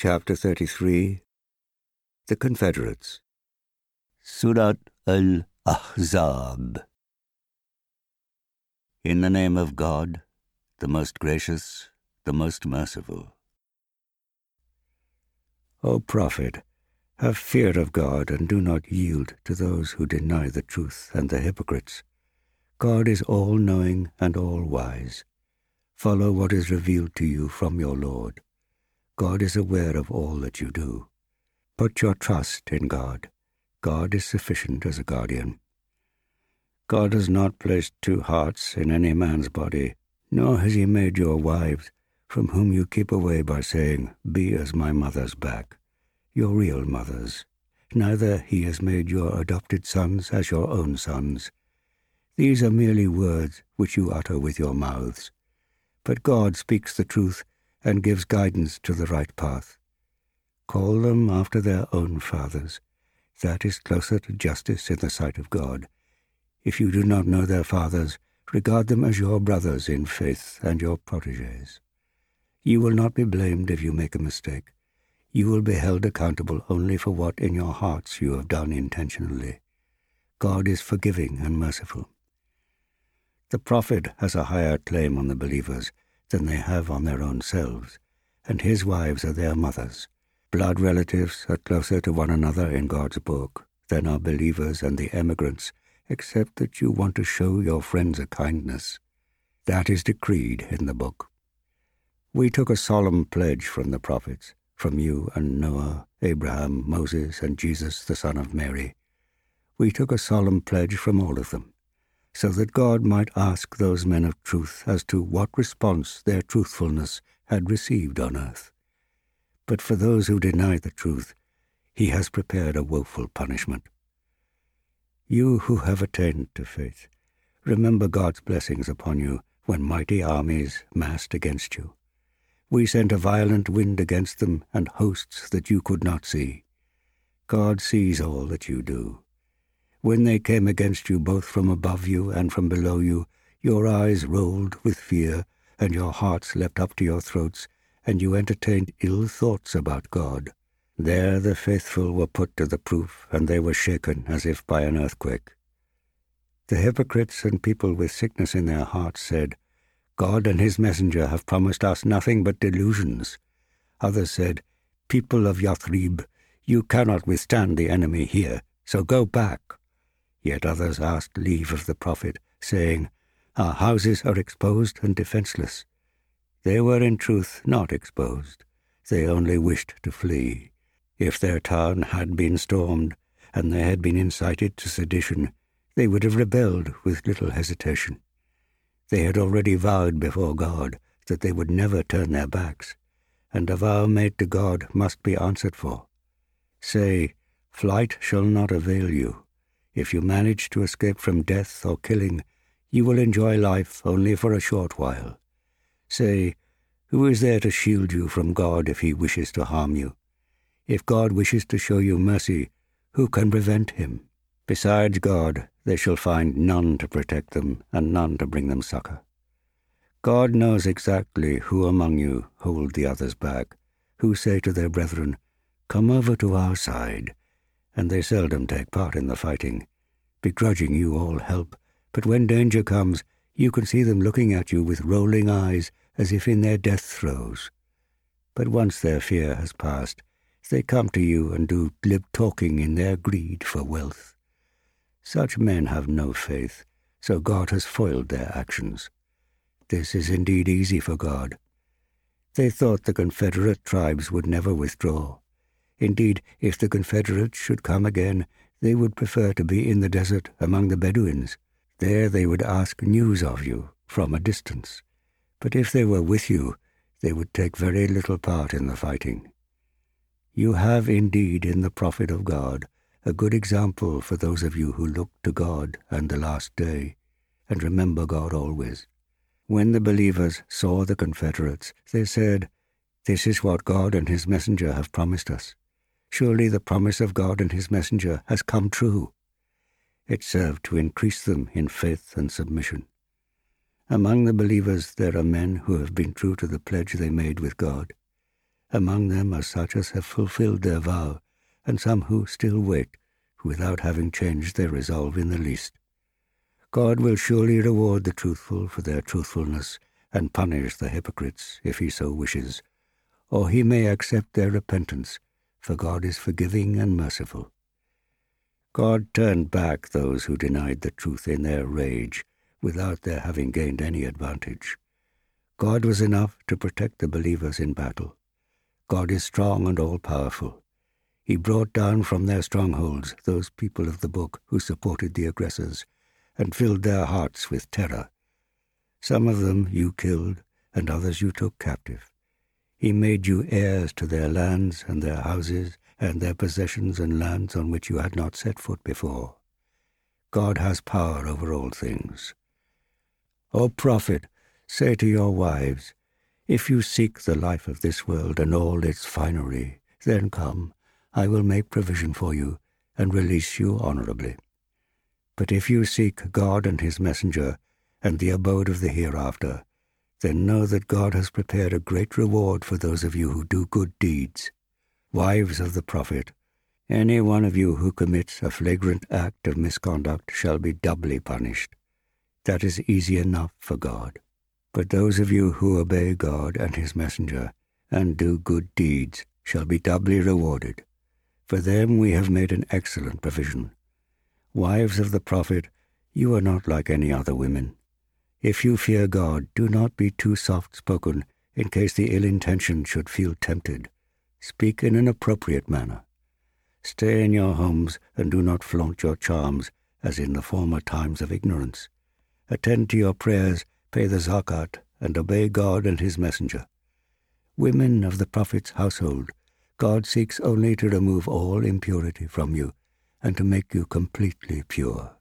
Chapter 33 The Confederates Surat al Ahzab In the name of God, the most gracious, the most merciful. O Prophet, have fear of God and do not yield to those who deny the truth and the hypocrites. God is all knowing and all wise. Follow what is revealed to you from your Lord. God is aware of all that you do. Put your trust in God. God is sufficient as a guardian. God has not placed two hearts in any man's body, nor has he made your wives, from whom you keep away by saying, Be as my mother's back, your real mothers. Neither he has made your adopted sons as your own sons. These are merely words which you utter with your mouths. But God speaks the truth and gives guidance to the right path. Call them after their own fathers. That is closer to justice in the sight of God. If you do not know their fathers, regard them as your brothers in faith and your protégés. You will not be blamed if you make a mistake. You will be held accountable only for what in your hearts you have done intentionally. God is forgiving and merciful. The prophet has a higher claim on the believers than they have on their own selves, and his wives are their mothers. Blood relatives are closer to one another in God's book than are believers and the emigrants, except that you want to show your friends a kindness. That is decreed in the book. We took a solemn pledge from the prophets, from you and Noah, Abraham, Moses, and Jesus, the son of Mary. We took a solemn pledge from all of them so that God might ask those men of truth as to what response their truthfulness had received on earth. But for those who deny the truth, he has prepared a woeful punishment. You who have attained to faith, remember God's blessings upon you when mighty armies massed against you. We sent a violent wind against them and hosts that you could not see. God sees all that you do. When they came against you both from above you and from below you, your eyes rolled with fear, and your hearts leapt up to your throats, and you entertained ill thoughts about God. There the faithful were put to the proof, and they were shaken as if by an earthquake. The hypocrites and people with sickness in their hearts said, God and his messenger have promised us nothing but delusions. Others said, People of Yathrib, you cannot withstand the enemy here, so go back. Yet others asked leave of the prophet, saying, Our houses are exposed and defenseless. They were in truth not exposed. They only wished to flee. If their town had been stormed, and they had been incited to sedition, they would have rebelled with little hesitation. They had already vowed before God that they would never turn their backs, and a vow made to God must be answered for. Say, Flight shall not avail you. If you manage to escape from death or killing, you will enjoy life only for a short while. Say, who is there to shield you from God if he wishes to harm you? If God wishes to show you mercy, who can prevent him? Besides God, they shall find none to protect them and none to bring them succor. God knows exactly who among you hold the others back, who say to their brethren, Come over to our side, and they seldom take part in the fighting, begrudging you all help. But when danger comes, you can see them looking at you with rolling eyes as if in their death throes. But once their fear has passed, they come to you and do glib talking in their greed for wealth. Such men have no faith, so God has foiled their actions. This is indeed easy for God. They thought the Confederate tribes would never withdraw. Indeed, if the Confederates should come again, they would prefer to be in the desert among the Bedouins. There they would ask news of you from a distance. But if they were with you, they would take very little part in the fighting. You have indeed in the prophet of God a good example for those of you who look to God and the last day, and remember God always. When the believers saw the Confederates, they said, This is what God and his messenger have promised us. Surely the promise of God and his messenger has come true. It served to increase them in faith and submission. Among the believers there are men who have been true to the pledge they made with God. Among them are such as have fulfilled their vow, and some who still wait, without having changed their resolve in the least. God will surely reward the truthful for their truthfulness, and punish the hypocrites, if he so wishes, or he may accept their repentance, for God is forgiving and merciful. God turned back those who denied the truth in their rage, without their having gained any advantage. God was enough to protect the believers in battle. God is strong and all powerful. He brought down from their strongholds those people of the book who supported the aggressors and filled their hearts with terror. Some of them you killed, and others you took captive. He made you heirs to their lands and their houses and their possessions and lands on which you had not set foot before. God has power over all things. O prophet, say to your wives, If you seek the life of this world and all its finery, then come, I will make provision for you and release you honorably. But if you seek God and his messenger and the abode of the hereafter, then know that God has prepared a great reward for those of you who do good deeds wives of the prophet, any one of you who commits a flagrant act of misconduct shall be doubly punished. That is easy enough for God. But those of you who obey God and his messenger and do good deeds shall be doubly rewarded. For them we have made an excellent provision. Wives of the prophet, you are not like any other women. If you fear God, do not be too soft spoken in case the ill intentioned should feel tempted Speak in an appropriate manner. Stay in your homes and do not flaunt your charms as in the former times of ignorance. Attend to your prayers, pay the zakat, and obey God and his messenger. Women of the Prophet's household, God seeks only to remove all impurity from you and to make you completely pure.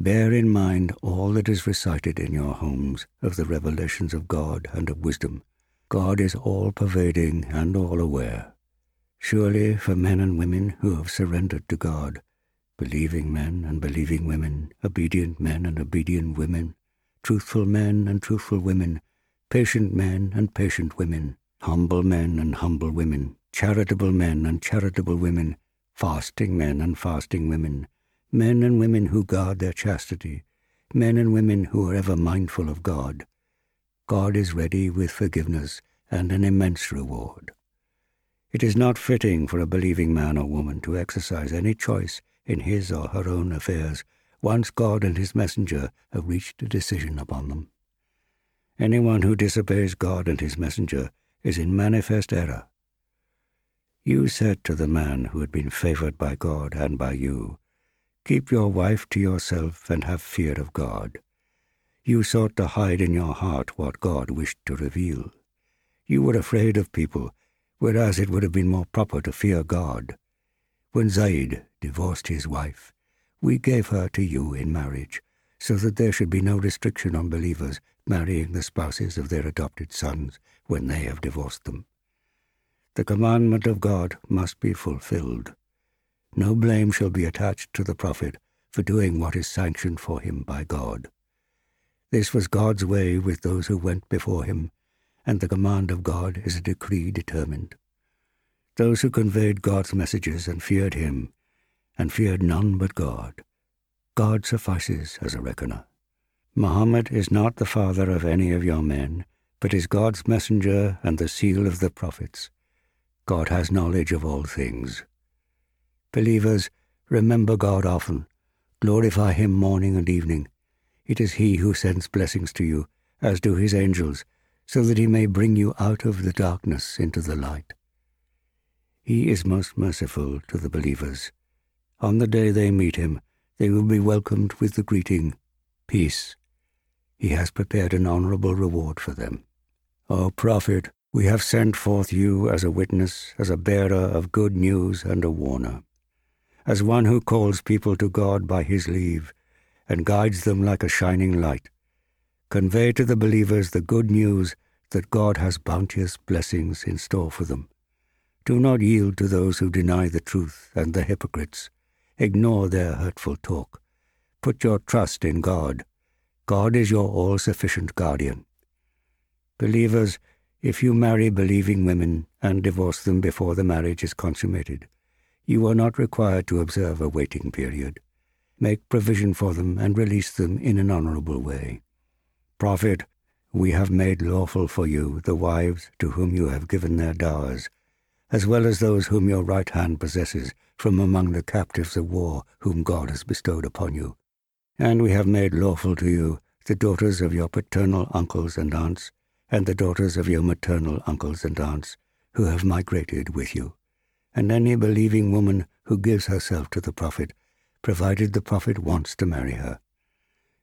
Bear in mind all that is recited in your homes of the revelations of God and of wisdom. God is all pervading and all aware. Surely for men and women who have surrendered to God, believing men and believing women, obedient men and obedient women, truthful men and truthful women, patient men and patient women, humble men and humble women, charitable men and charitable women, fasting men and fasting women, men and women who guard their chastity, men and women who are ever mindful of God. God is ready with forgiveness and an immense reward. It is not fitting for a believing man or woman to exercise any choice in his or her own affairs once God and his messenger have reached a decision upon them. Anyone who disobeys God and his messenger is in manifest error. You said to the man who had been favored by God and by you, Keep your wife to yourself and have fear of God. You sought to hide in your heart what God wished to reveal. You were afraid of people whereas it would have been more proper to fear God. When Zaid divorced his wife, we gave her to you in marriage, so that there should be no restriction on believers marrying the spouses of their adopted sons when they have divorced them. The commandment of God must be fulfilled. No blame shall be attached to the prophet for doing what is sanctioned for him by God. This was God's way with those who went before him and the command of God is a decree determined. Those who conveyed God's messages and feared him, and feared none but God, God suffices as a reckoner. Muhammad is not the father of any of your men, but is God's messenger and the seal of the prophets. God has knowledge of all things. Believers, remember God often, glorify him morning and evening. It is he who sends blessings to you, as do his angels, so that he may bring you out of the darkness into the light. He is most merciful to the believers. On the day they meet him, they will be welcomed with the greeting, Peace. He has prepared an honorable reward for them. O Prophet, we have sent forth you as a witness, as a bearer of good news and a warner, as one who calls people to God by his leave and guides them like a shining light convey to the believers the good news that God has bounteous blessings in store for them. Do not yield to those who deny the truth and the hypocrites. Ignore their hurtful talk. Put your trust in God. God is your all sufficient guardian. Believers, If you marry believing women and divorce them before the marriage is consummated, you are not required to observe a waiting period. Make provision for them and release them in an honorable way. Prophet, we have made lawful for you the wives to whom you have given their dowers, as well as those whom your right hand possesses from among the captives of war whom God has bestowed upon you. And we have made lawful to you the daughters of your paternal uncles and aunts, and the daughters of your maternal uncles and aunts, who have migrated with you, and any believing woman who gives herself to the prophet, provided the prophet wants to marry her.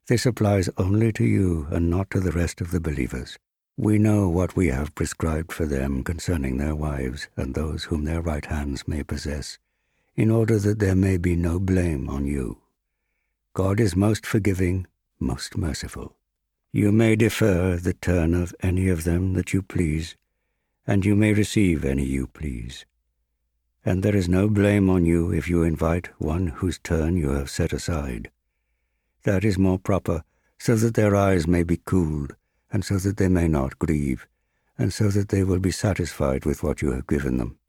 This applies only to you and not to the rest of the believers. We know what we have prescribed for them concerning their wives and those whom their right hands may possess, in order that there may be no blame on you. God is most forgiving, most merciful. You may defer the turn of any of them that you please, and you may receive any you please. And there is no blame on you if you invite one whose turn you have set aside. That is more proper, so that their eyes may be cooled, and so that they may not grieve, and so that they will be satisfied with what you have given them.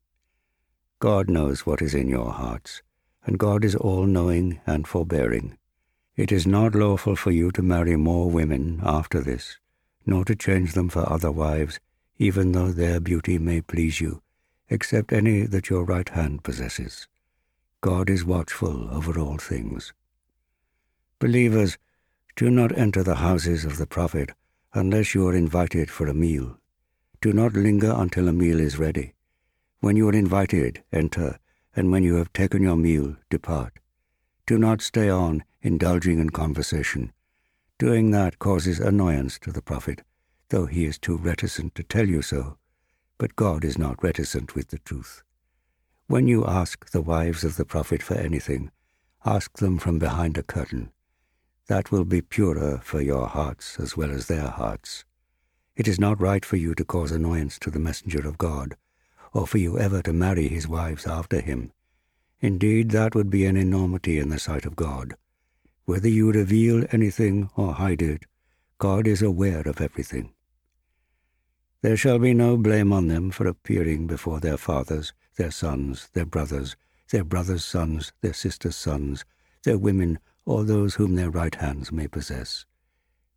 God knows what is in your hearts, and God is all knowing and forbearing. It is not lawful for you to marry more women after this, nor to change them for other wives, even though their beauty may please you, except any that your right hand possesses. God is watchful over all things. Believers, do not enter the houses of the prophet unless you are invited for a meal. Do not linger until a meal is ready. When you are invited, enter, and when you have taken your meal, depart. Do not stay on indulging in conversation. Doing that causes annoyance to the prophet, though he is too reticent to tell you so. But God is not reticent with the truth. When you ask the wives of the prophet for anything, ask them from behind a curtain. That will be purer for your hearts as well as their hearts. It is not right for you to cause annoyance to the messenger of God, or for you ever to marry his wives after him. Indeed, that would be an enormity in the sight of God. Whether you reveal anything or hide it, God is aware of everything. There shall be no blame on them for appearing before their fathers, their sons, their brothers, their brothers' sons, their sisters' sons, their women, or those whom their right hands may possess.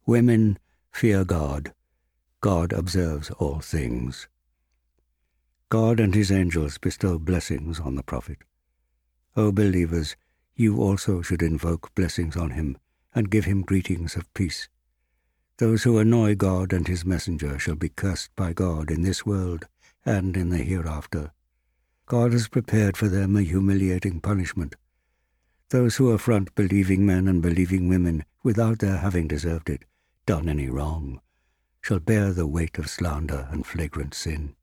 Women, fear God. God observes all things. God and his angels bestow blessings on the prophet. O believers, you also should invoke blessings on him and give him greetings of peace. Those who annoy God and his messenger shall be cursed by God in this world and in the hereafter. God has prepared for them a humiliating punishment. Those who affront believing men and believing women without their having deserved it, done any wrong, shall bear the weight of slander and flagrant sin.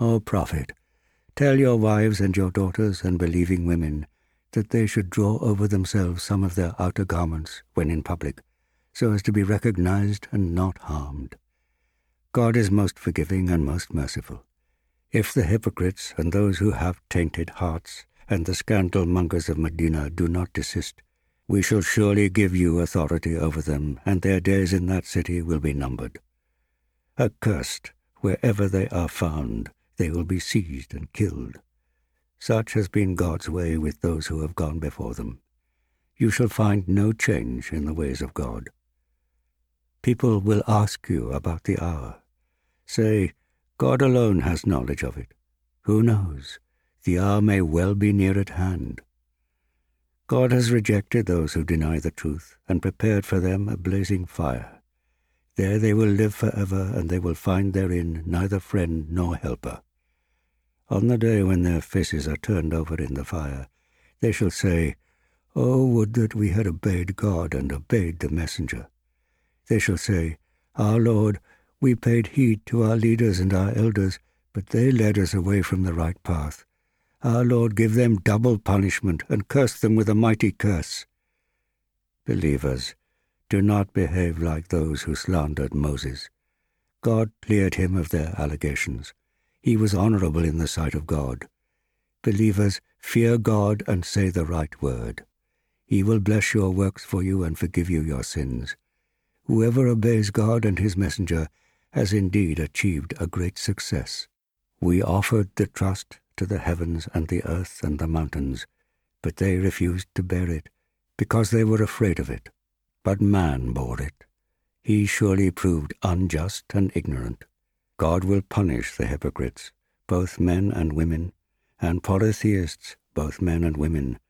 O prophet, tell your wives and your daughters and believing women that they should draw over themselves some of their outer garments when in public, so as to be recognized and not harmed. God is most forgiving and most merciful. If the hypocrites and those who have tainted hearts and the scandal mongers of Medina do not desist, we shall surely give you authority over them, and their days in that city will be numbered. Accursed, wherever they are found, they will be seized and killed. Such has been God's way with those who have gone before them. You shall find no change in the ways of God. People will ask you about the hour. Say, God alone has knowledge of it. Who knows? The hour may well be near at hand. God has rejected those who deny the truth and prepared for them a blazing fire. There they will live forever, and they will find therein neither friend nor helper. On the day when their faces are turned over in the fire, they shall say, Oh, would that we had obeyed God and obeyed the messenger. They shall say, Our Lord, we paid heed to our leaders and our elders, but they led us away from the right path. Our Lord, give them double punishment and curse them with a mighty curse. Believers, do not behave like those who slandered Moses. God cleared him of their allegations. He was honorable in the sight of God. Believers, fear God and say the right word. He will bless your works for you and forgive you your sins. Whoever obeys God and his messenger has indeed achieved a great success. We offered the trust to the heavens and the earth and the mountains, but they refused to bear it, because they were afraid of it. But man bore it. He surely proved unjust and ignorant. God will punish the hypocrites, both men and women, and polytheists, both men and women.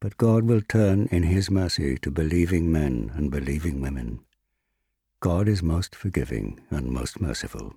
But God will turn in his mercy to believing men and believing women. God is most forgiving and most merciful.